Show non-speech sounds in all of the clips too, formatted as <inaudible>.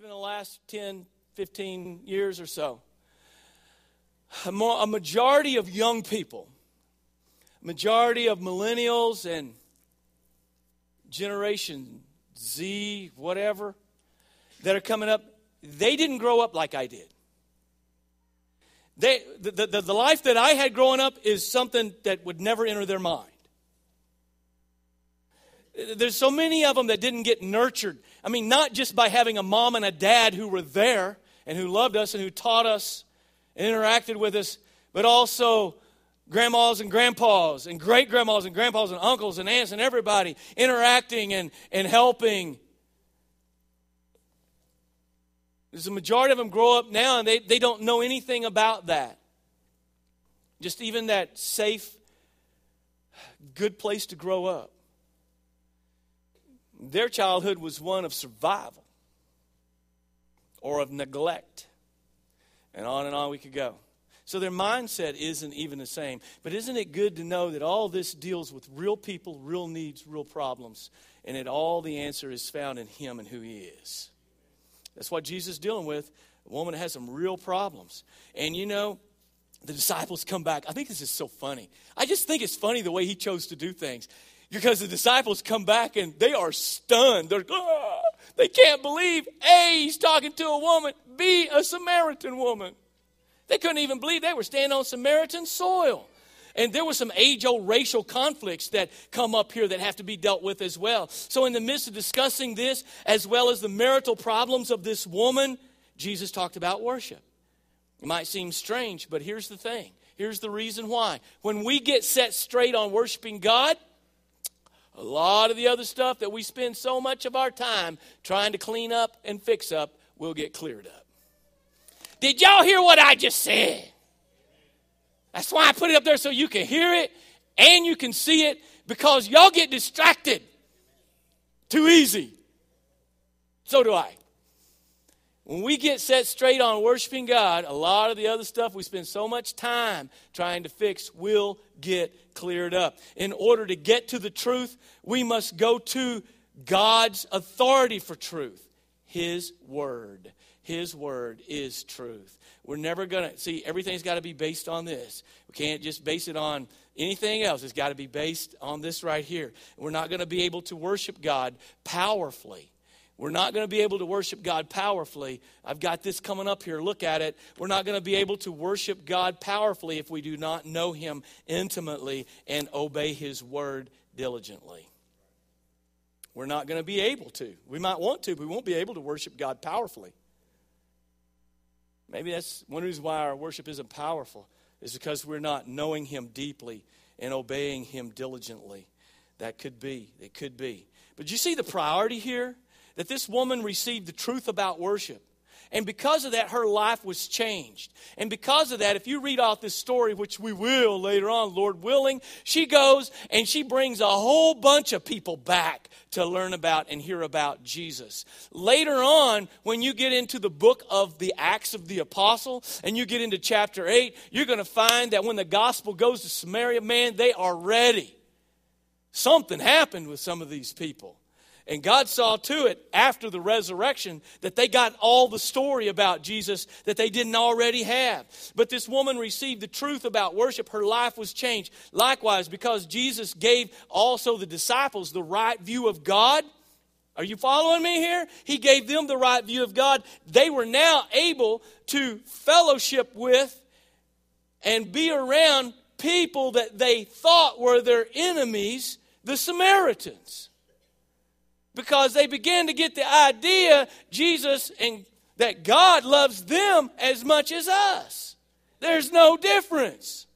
even the last 10, 15 years or so, a, majority of young people, majority of millennials and Generation Z, whatever, that are coming up, they didn't grow up like I did. They, the, the, the life that I had growing up is something that would never enter their mind. There's so many of them that didn't get nurtured. I mean, not just by having a mom and a dad who were there and who loved us and who taught us and interacted with us, but also grandmas and grandpas and great grandmas and grandpas and uncles and aunts and everybody interacting and, and helping. There's a majority of them grow up now and they, they don't know anything about that. Just even that safe, good place to grow up. Their childhood was one of survival or of neglect. And on and on we could go. So their mindset isn't even the same. But isn't it good to know that all this deals with real people, real needs, real problems, and that all the answer is found in Him and who He is? That's what Jesus is dealing with. A woman has some real problems. And you know, the disciples come back. I think this is so funny. I just think it's funny the way He chose to do things because the disciples come back and they are stunned. They're, ah, they can't believe A, he's talking to a woman, B, a Samaritan woman. They couldn't even believe they were standing on Samaritan soil. And there were some age old racial conflicts that come up here that have to be dealt with as well. So, in the midst of discussing this, as well as the marital problems of this woman, Jesus talked about worship. It might seem strange, but here's the thing. Here's the reason why. When we get set straight on worshiping God, a lot of the other stuff that we spend so much of our time trying to clean up and fix up will get cleared up. Did y'all hear what I just said? That's why I put it up there so you can hear it and you can see it because y'all get distracted too easy. So do I. When we get set straight on worshiping God, a lot of the other stuff we spend so much time trying to fix will get cleared up. In order to get to the truth, we must go to God's authority for truth His Word. His Word is truth. We're never going to, see, everything's got to be based on this. We can't just base it on anything else. It's got to be based on this right here. We're not going to be able to worship God powerfully we're not going to be able to worship God powerfully. I've got this coming up here. Look at it. We're not going to be able to worship God powerfully if we do not know Him intimately and obey His word diligently. We're not going to be able to. We might want to, but we won't be able to worship God powerfully. Maybe that's one reason why our worship isn't powerful, is because we're not knowing Him deeply and obeying Him diligently. That could be. It could be. But you see the priority here? That this woman received the truth about worship. And because of that, her life was changed. And because of that, if you read out this story, which we will later on, Lord willing, she goes and she brings a whole bunch of people back to learn about and hear about Jesus. Later on, when you get into the book of the Acts of the Apostle and you get into chapter 8, you're going to find that when the gospel goes to Samaria, man, they are ready. Something happened with some of these people. And God saw to it after the resurrection that they got all the story about Jesus that they didn't already have. But this woman received the truth about worship. Her life was changed. Likewise, because Jesus gave also the disciples the right view of God. Are you following me here? He gave them the right view of God. They were now able to fellowship with and be around people that they thought were their enemies, the Samaritans because they began to get the idea Jesus and that God loves them as much as us. There's no difference.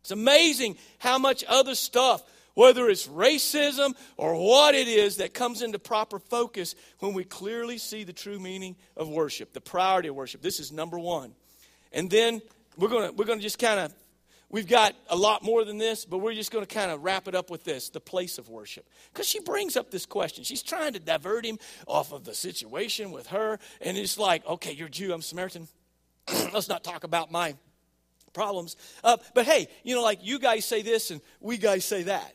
It's amazing how much other stuff, whether it's racism or what it is, that comes into proper focus when we clearly see the true meaning of worship, the priority of worship. This is number one. And then we're going to we're going to just kind of We've got a lot more than this, but we're just going to kind of wrap it up with this the place of worship. Because she brings up this question. She's trying to divert him off of the situation with her. And it's like, okay, you're Jew, I'm Samaritan. <clears throat> Let's not talk about my problems. Uh, but hey, you know, like you guys say this and we guys say that.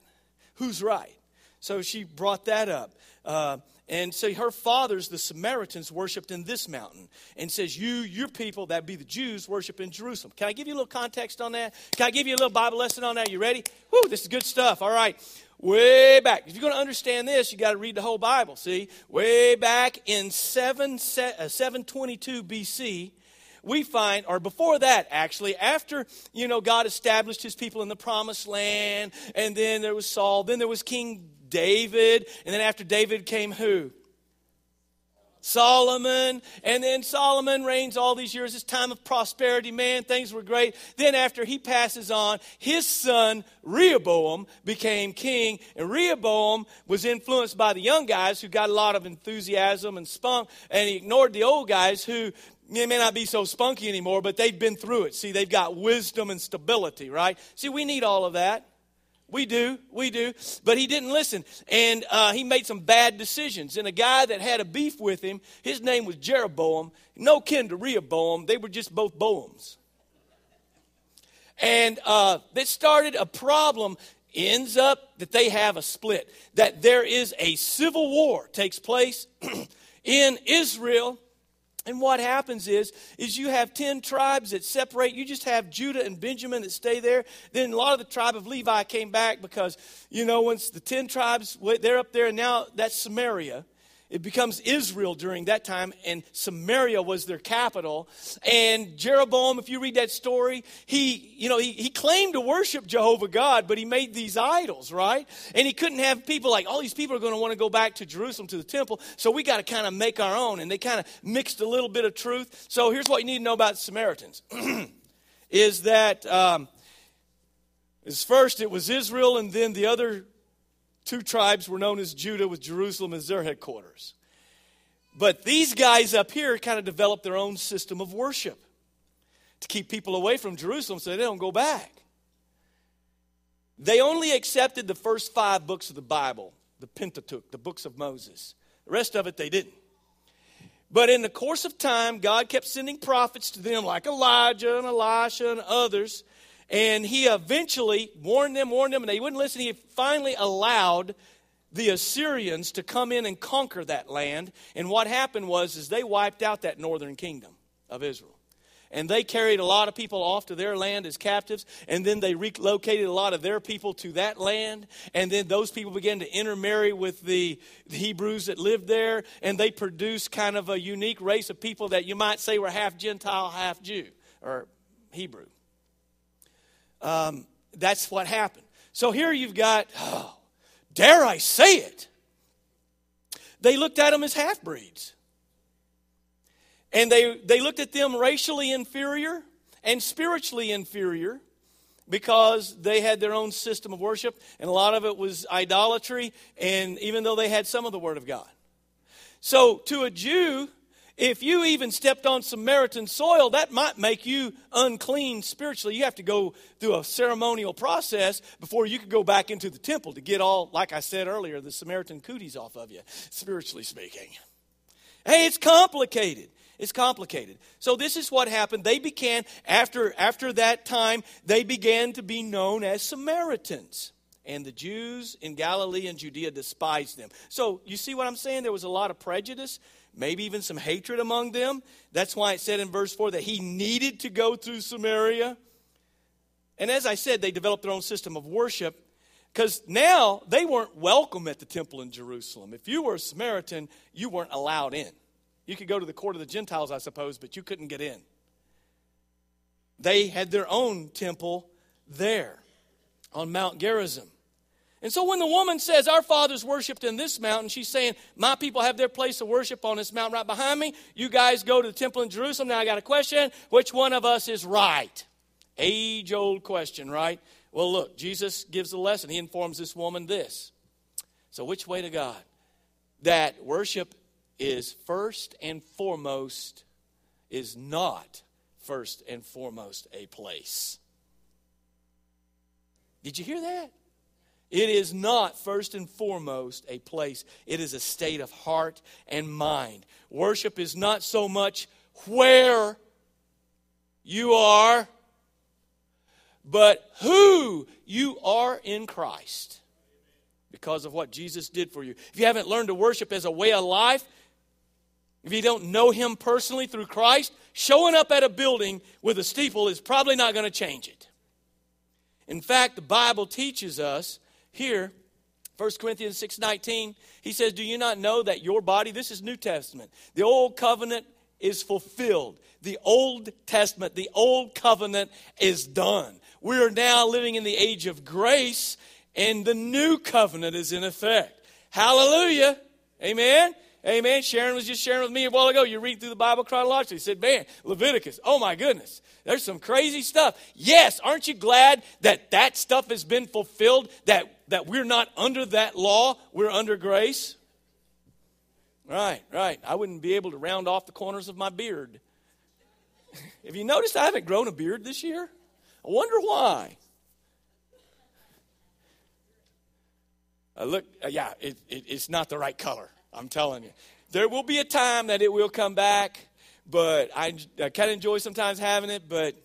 Who's right? So she brought that up. Uh, and so her fathers, the Samaritans, worshipped in this mountain. And says, You, your people, that be the Jews, worship in Jerusalem. Can I give you a little context on that? Can I give you a little Bible lesson on that? You ready? Whoo, this is good stuff. All right. Way back. If you're going to understand this, you got to read the whole Bible. See? Way back in 7, uh, 722 BC, we find, or before that actually, after, you know, God established his people in the promised land, and then there was Saul, then there was King David, and then after David came who? Solomon, and then Solomon reigns all these years, this time of prosperity, man, things were great. Then, after he passes on, his son Rehoboam became king, and Rehoboam was influenced by the young guys who got a lot of enthusiasm and spunk, and he ignored the old guys who may not be so spunky anymore, but they've been through it. See, they've got wisdom and stability, right? See, we need all of that. We do, we do. But he didn't listen. And uh, he made some bad decisions. And a guy that had a beef with him, his name was Jeroboam, no kin to Rehoboam. They were just both Boams. And uh, that started a problem. Ends up that they have a split, that there is a civil war takes place <clears throat> in Israel and what happens is, is you have 10 tribes that separate. You just have Judah and Benjamin that stay there. Then a lot of the tribe of Levi came back because, you know, once the 10 tribes, they're up there, and now that's Samaria. It becomes Israel during that time, and Samaria was their capital. And Jeroboam, if you read that story, he, you know, he, he claimed to worship Jehovah God, but he made these idols, right? And he couldn't have people like, all these people are going to want to go back to Jerusalem to the temple, so we got to kind of make our own. And they kind of mixed a little bit of truth. So here's what you need to know about Samaritans <clears throat> is that um, is first it was Israel, and then the other Two tribes were known as Judah, with Jerusalem as their headquarters. But these guys up here kind of developed their own system of worship to keep people away from Jerusalem so they don't go back. They only accepted the first five books of the Bible, the Pentateuch, the books of Moses. The rest of it they didn't. But in the course of time, God kept sending prophets to them like Elijah and Elisha and others and he eventually warned them, warned them, and they wouldn't listen. He finally allowed the Assyrians to come in and conquer that land. And what happened was is they wiped out that northern kingdom of Israel. And they carried a lot of people off to their land as captives, and then they relocated a lot of their people to that land. And then those people began to intermarry with the, Hebrews that lived there, and they produced kind of a unique race of people that you might say were half Gentile, half Jew, or Hebrew. Um, that's what happened. So here you've got, oh, dare I say it? They looked at them as half breeds. And they, they looked at them racially inferior and spiritually inferior because they had their own system of worship, and a lot of it was idolatry, and even though they had some of the Word of God. So to a Jew, if you even stepped on Samaritan soil, that might make you unclean spiritually. You have to go through a ceremonial process before you could go back into the temple to get all, like I said earlier, the Samaritan cooties off of you, spiritually speaking. Hey, it's complicated. It's complicated. So this is what happened. They began, after, after that time, they began to be known as Samaritans. And the Jews in Galilee and Judea despised them. So you see what I'm saying? There was a lot of prejudice maybe even some hatred among them. That's why it said in verse 4 that he needed to go through Samaria. And as I said, they developed their own system of worship because now they weren't welcome at the temple in Jerusalem. If you were a Samaritan, you weren't allowed in. You could go to the court of the Gentiles, I suppose, but you couldn't get in. They had their own temple there on Mount Gerizim. And so when the woman says, Our fathers worshiped in this mountain, she's saying, My people have their place of worship on this mountain right behind me. You guys go to the temple in Jerusalem. Now I got a question. Which one of us is right? Age old question, right? Well, look, Jesus gives a lesson. He informs this woman this. So, which way to God? That worship is first and foremost, is not first and foremost a place. Did you hear that? It is not first and foremost a place, it is a state of heart and mind. Worship is not so much where you are, but who you are in Christ. because of what Jesus did for you. If you haven't learned to worship as a way of life, if you don't know Him personally through Christ, showing up at a building with a steeple is probably not going to change it. In fact, the Bible teaches us here 1 Corinthians 6:19 he says do you not know that your body this is New Testament the old covenant is fulfilled. The old testament the old covenant is done. We are now living in the age of grace and the new covenant is in effect. Hallelujah. Amen Amen. Sharon was just sharing with me a while ago. You read through the Bible chronologically. He said, Man, Leviticus, oh my goodness, there's some crazy stuff. Yes, aren't you glad that that stuff has been fulfilled, that, that we're not under that law, we're under grace? Right, right. I wouldn't be able to round off the corners of my beard. <laughs> Have you noticed I haven't grown a beard this year? I wonder why. I look, uh, yeah, it, it, it's not the right color. I'm telling you. There will be a time that it will come back, but I, I kind of enjoy sometimes having it, but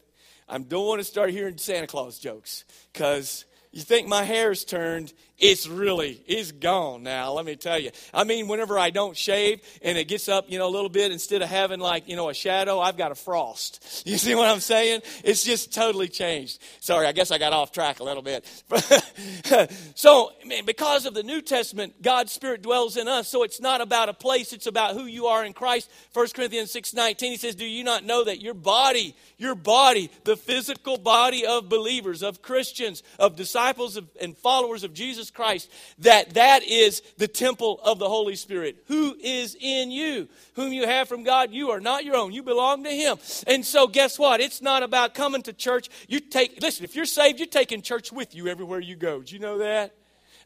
I don't want to start hearing Santa Claus jokes because you think my hair's turned it's really it's gone now let me tell you. I mean whenever i don't shave and it gets up you know a little bit instead of having like you know a shadow i've got a frost. <laughs> You see what i'm saying? It's just totally changed. Sorry i guess i got off track a little bit. <laughs> So because of the new testament god's spirit dwells in us so it's not about a place it's about who you are in christ. 1 corinthians 6 19 he says do you not know that your body your body the physical body of believers of christians of disciples of, and followers of jesus Jesus Christ, that that is the temple of the Holy Spirit, who is in you, whom you have from God. You are not your own. You belong to Him. And so, guess what? It's not about coming to church. You take, listen, if you're saved, you're taking church with you everywhere you go. Do you know that?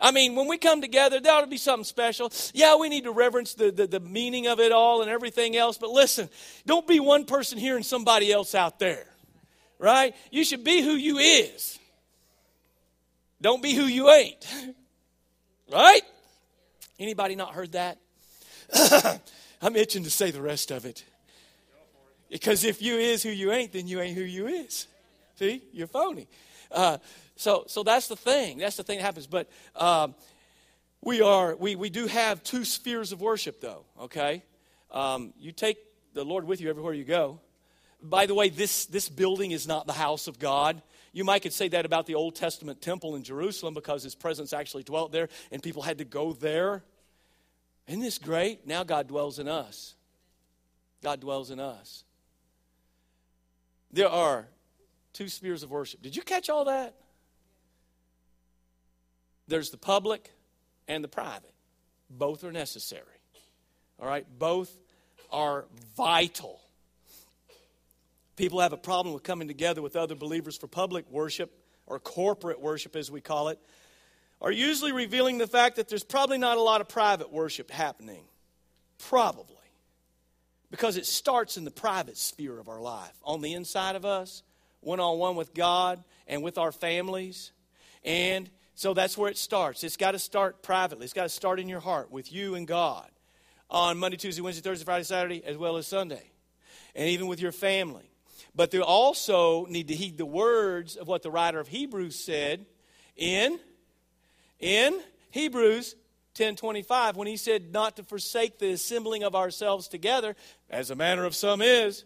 I mean, when we come together, there ought to be something special. Yeah, we need to reverence the, the, the, meaning of it all and everything else, but listen, don't be one person here and somebody else out there, right? You should be who you is. Don't be who you ain't. <laughs> right? Anybody not heard that? <laughs> I'm itching to say the rest of it. Because if you is who you ain't, then you ain't who you is. See, you're phony. Uh, so, so that's the thing. That's the thing that happens. But um, we are we we do have two spheres of worship, though. Okay, um, you take the Lord with you everywhere you go. By the way, this this building is not the house of God. You might could say that about the Old Testament temple in Jerusalem because his presence actually dwelt there and people had to go there. Isn't this great? Now God dwells in us. God dwells in us. There are two spheres of worship. Did you catch all that? There's the public and the private. Both are necessary. All right? Both are vital. People have a problem with coming together with other believers for public worship, or corporate worship as we call it, are usually revealing the fact that there's probably not a lot of private worship happening. Probably. Because it starts in the private sphere of our life, on the inside of us, one on one with God and with our families. And so that's where it starts. It's got to start privately, it's got to start in your heart with you and God on Monday, Tuesday, Wednesday, Thursday, Friday, Saturday, as well as Sunday. And even with your family. But they also need to heed the words of what the writer of Hebrews said in, in Hebrews 10:25 when he said not to forsake the assembling of ourselves together as a manner of some is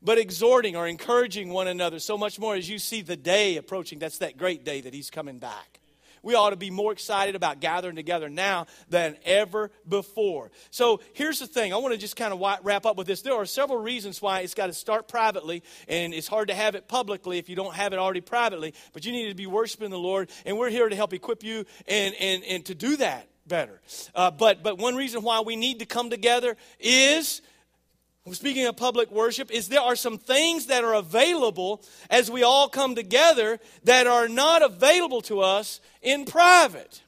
but exhorting or encouraging one another. So much more as you see the day approaching. That's that great day that he's coming back we ought to be more excited about gathering together now than ever before. So here's the thing I want to just kind of wrap up with this. There are several reasons why it's got to start privately, and it's hard to have it publicly if you don't have it already privately, but you need to be worshiping the Lord, and we're here to help equip you and, and, and to do that better. Uh, but, but one reason why we need to come together is speaking of public worship, is there are some things that are available as we all come together that are not available to us in private.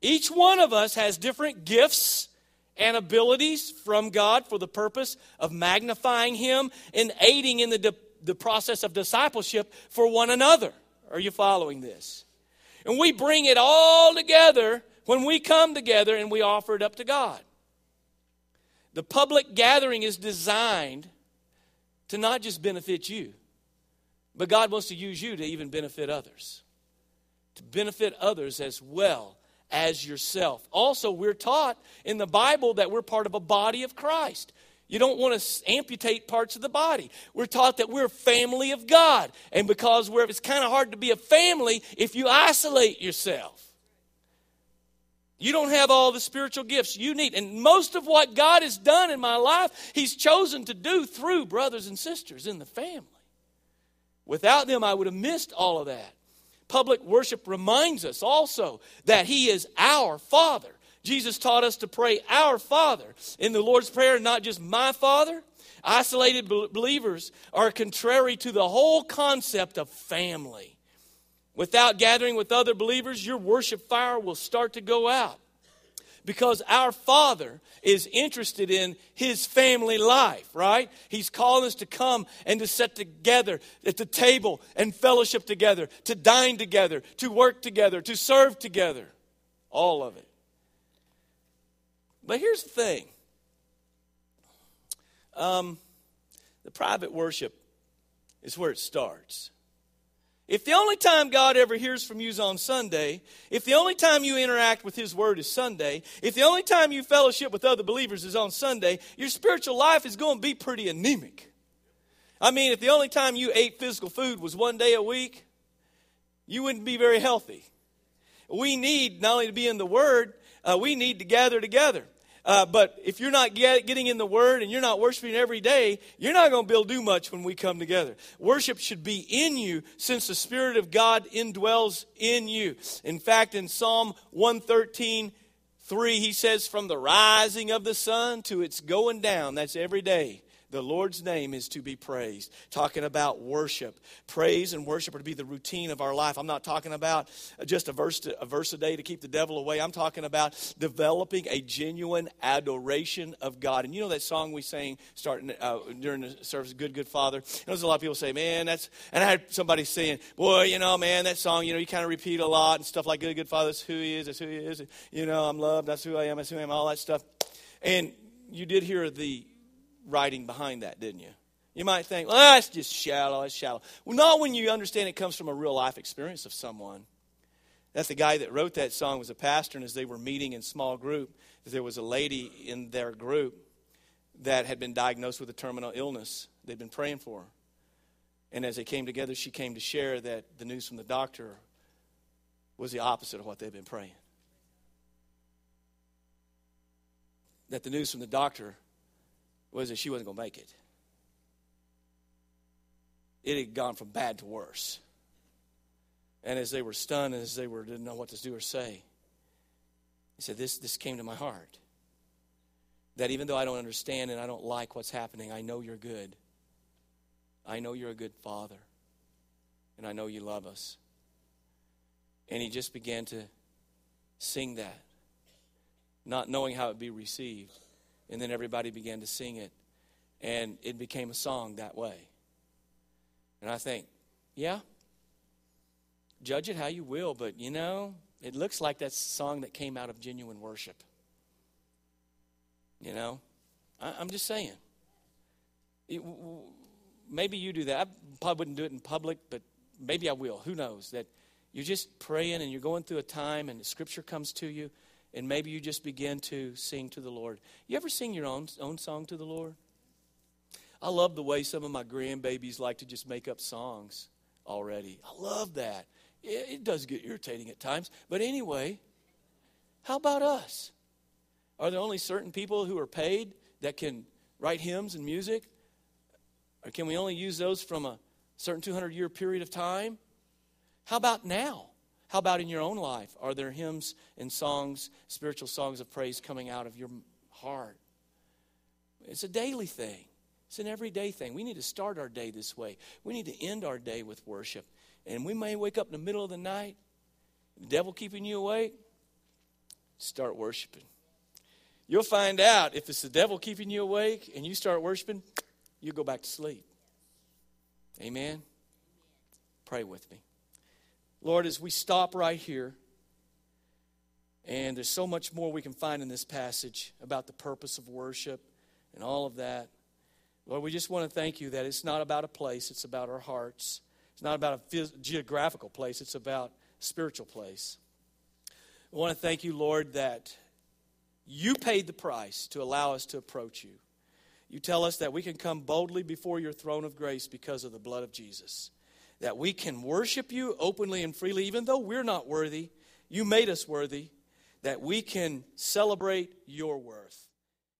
Each one of us has different gifts and abilities from God for the purpose of magnifying Him and aiding in the, di- the process of discipleship for one another. Are you following this? And we bring it all together when we come together and we offer it up to God. The public gathering is designed to not just benefit you, but God wants to use you to even benefit others. to benefit others as well as yourself. Also, we're taught in the Bible that we're part of a body of Christ. You don't want to amputate parts of the body. We're taught that we're a family of God. And because we're, it's kind of hard to be a family if you isolate yourself. You don't have all the spiritual gifts you need. And most of what God has done in my life, He's chosen to do through brothers and sisters in the family. Without them, I would have missed all of that. Public worship reminds us also that He is our Father. Jesus taught us to pray, Our Father, in the Lord's Prayer, not just my Father. Isolated believers are contrary to the whole concept of family. Without gathering with other believers, your worship fire will start to go out. Because our Father is interested in His family life, right? He's calling us to come and to sit together at the table and fellowship together, to dine together, to work together, to serve together. All of it. But here's the thing um, the private worship is where it starts. If the only time God ever hears from you is on Sunday, if the only time you interact with His Word is Sunday, if the only time you fellowship with other believers is on Sunday, your spiritual life is going to be pretty anemic. I mean, if the only time you ate physical food was one day a week, you wouldn't be very healthy. We need not only to be in the Word, uh, we need to gather together. Uh, but if you're not get, getting in the Word and you're not worshiping every day, you're not going to be able to do much when we come together. Worship should be in you since the Spirit of God indwells in you. In fact, in Psalm 113, 3, he says, From the rising of the sun to its going down, that's every day the Lord's name is to be praised. Talking about worship. Praise and worship are to be the routine of our life. I'm not talking about just a verse, to, a verse a day to keep the devil away. I'm talking about developing a genuine adoration of God. And you know that song we sang starting uh, during the service, Good, Good Father? There's a lot of people say, man, that's, and I had somebody saying, boy, you know, man, that song, you know, you kind of repeat a lot and stuff like Good, Good Father, that's who he is, that's who he is. You know, I'm loved, that's who I am, that's who I am, all that stuff. And you did hear the writing behind that, didn't you? You might think, well, that's just shallow, that's shallow. Well, not when you understand it comes from a real life experience of someone. That the guy that wrote that song was a pastor, and as they were meeting in small group, there was a lady in their group that had been diagnosed with a terminal illness. They'd been praying for her. And as they came together, she came to share that the news from the doctor was the opposite of what they'd been praying. That the news from the doctor was that she wasn't going to make it. It had gone from bad to worse. And as they were stunned, as they were didn't know what to do or say, he said, This this came to my heart. That even though I don't understand and I don't like what's happening, I know you're good. I know you're a good father. And I know you love us. And he just began to sing that, not knowing how it would be received. And then everybody began to sing it. And it became a song that way. And I think, yeah, judge it how you will, but you know, it looks like that's a song that came out of genuine worship. You know, I, am just saying. It, maybe you do that. I probably wouldn't do it in public, but maybe I will. Who knows? That you're just praying and you're going through a time and the scripture comes to you and maybe you just begin to sing to the Lord. You ever sing your own, own song to the Lord? I love the way some of my grandbabies like to just make up songs already. I love that. It, it does get irritating at times. But anyway, how about us? Are there only certain people who are paid that can write hymns and music? Or can we only use those from a certain 200 year period of time? How about now? How about in your own life? Are there hymns and songs, spiritual songs of praise coming out of your heart? It's a daily thing. It's an everyday thing. We need to start our day this way. We need to end our day with worship. And we may wake up in the middle of the night, the devil keeping you awake, start worshiping. You'll find out if it's the devil keeping you awake and you start worshiping, you go back to sleep. Amen. Pray with me. Lord, as we stop right here, and there's so much more we can find in this passage about the purpose of worship and all of that. Lord, we just want to thank you that it's not about a place, it's about our hearts. It's not about a geographical place, it's about spiritual place. I want to thank you, Lord, that you paid the price to allow us to approach you. You tell us that we can come boldly before your throne of grace because of the blood of Jesus. That we can worship you openly and freely, even though we're not worthy. You made us worthy. That we can celebrate your worth.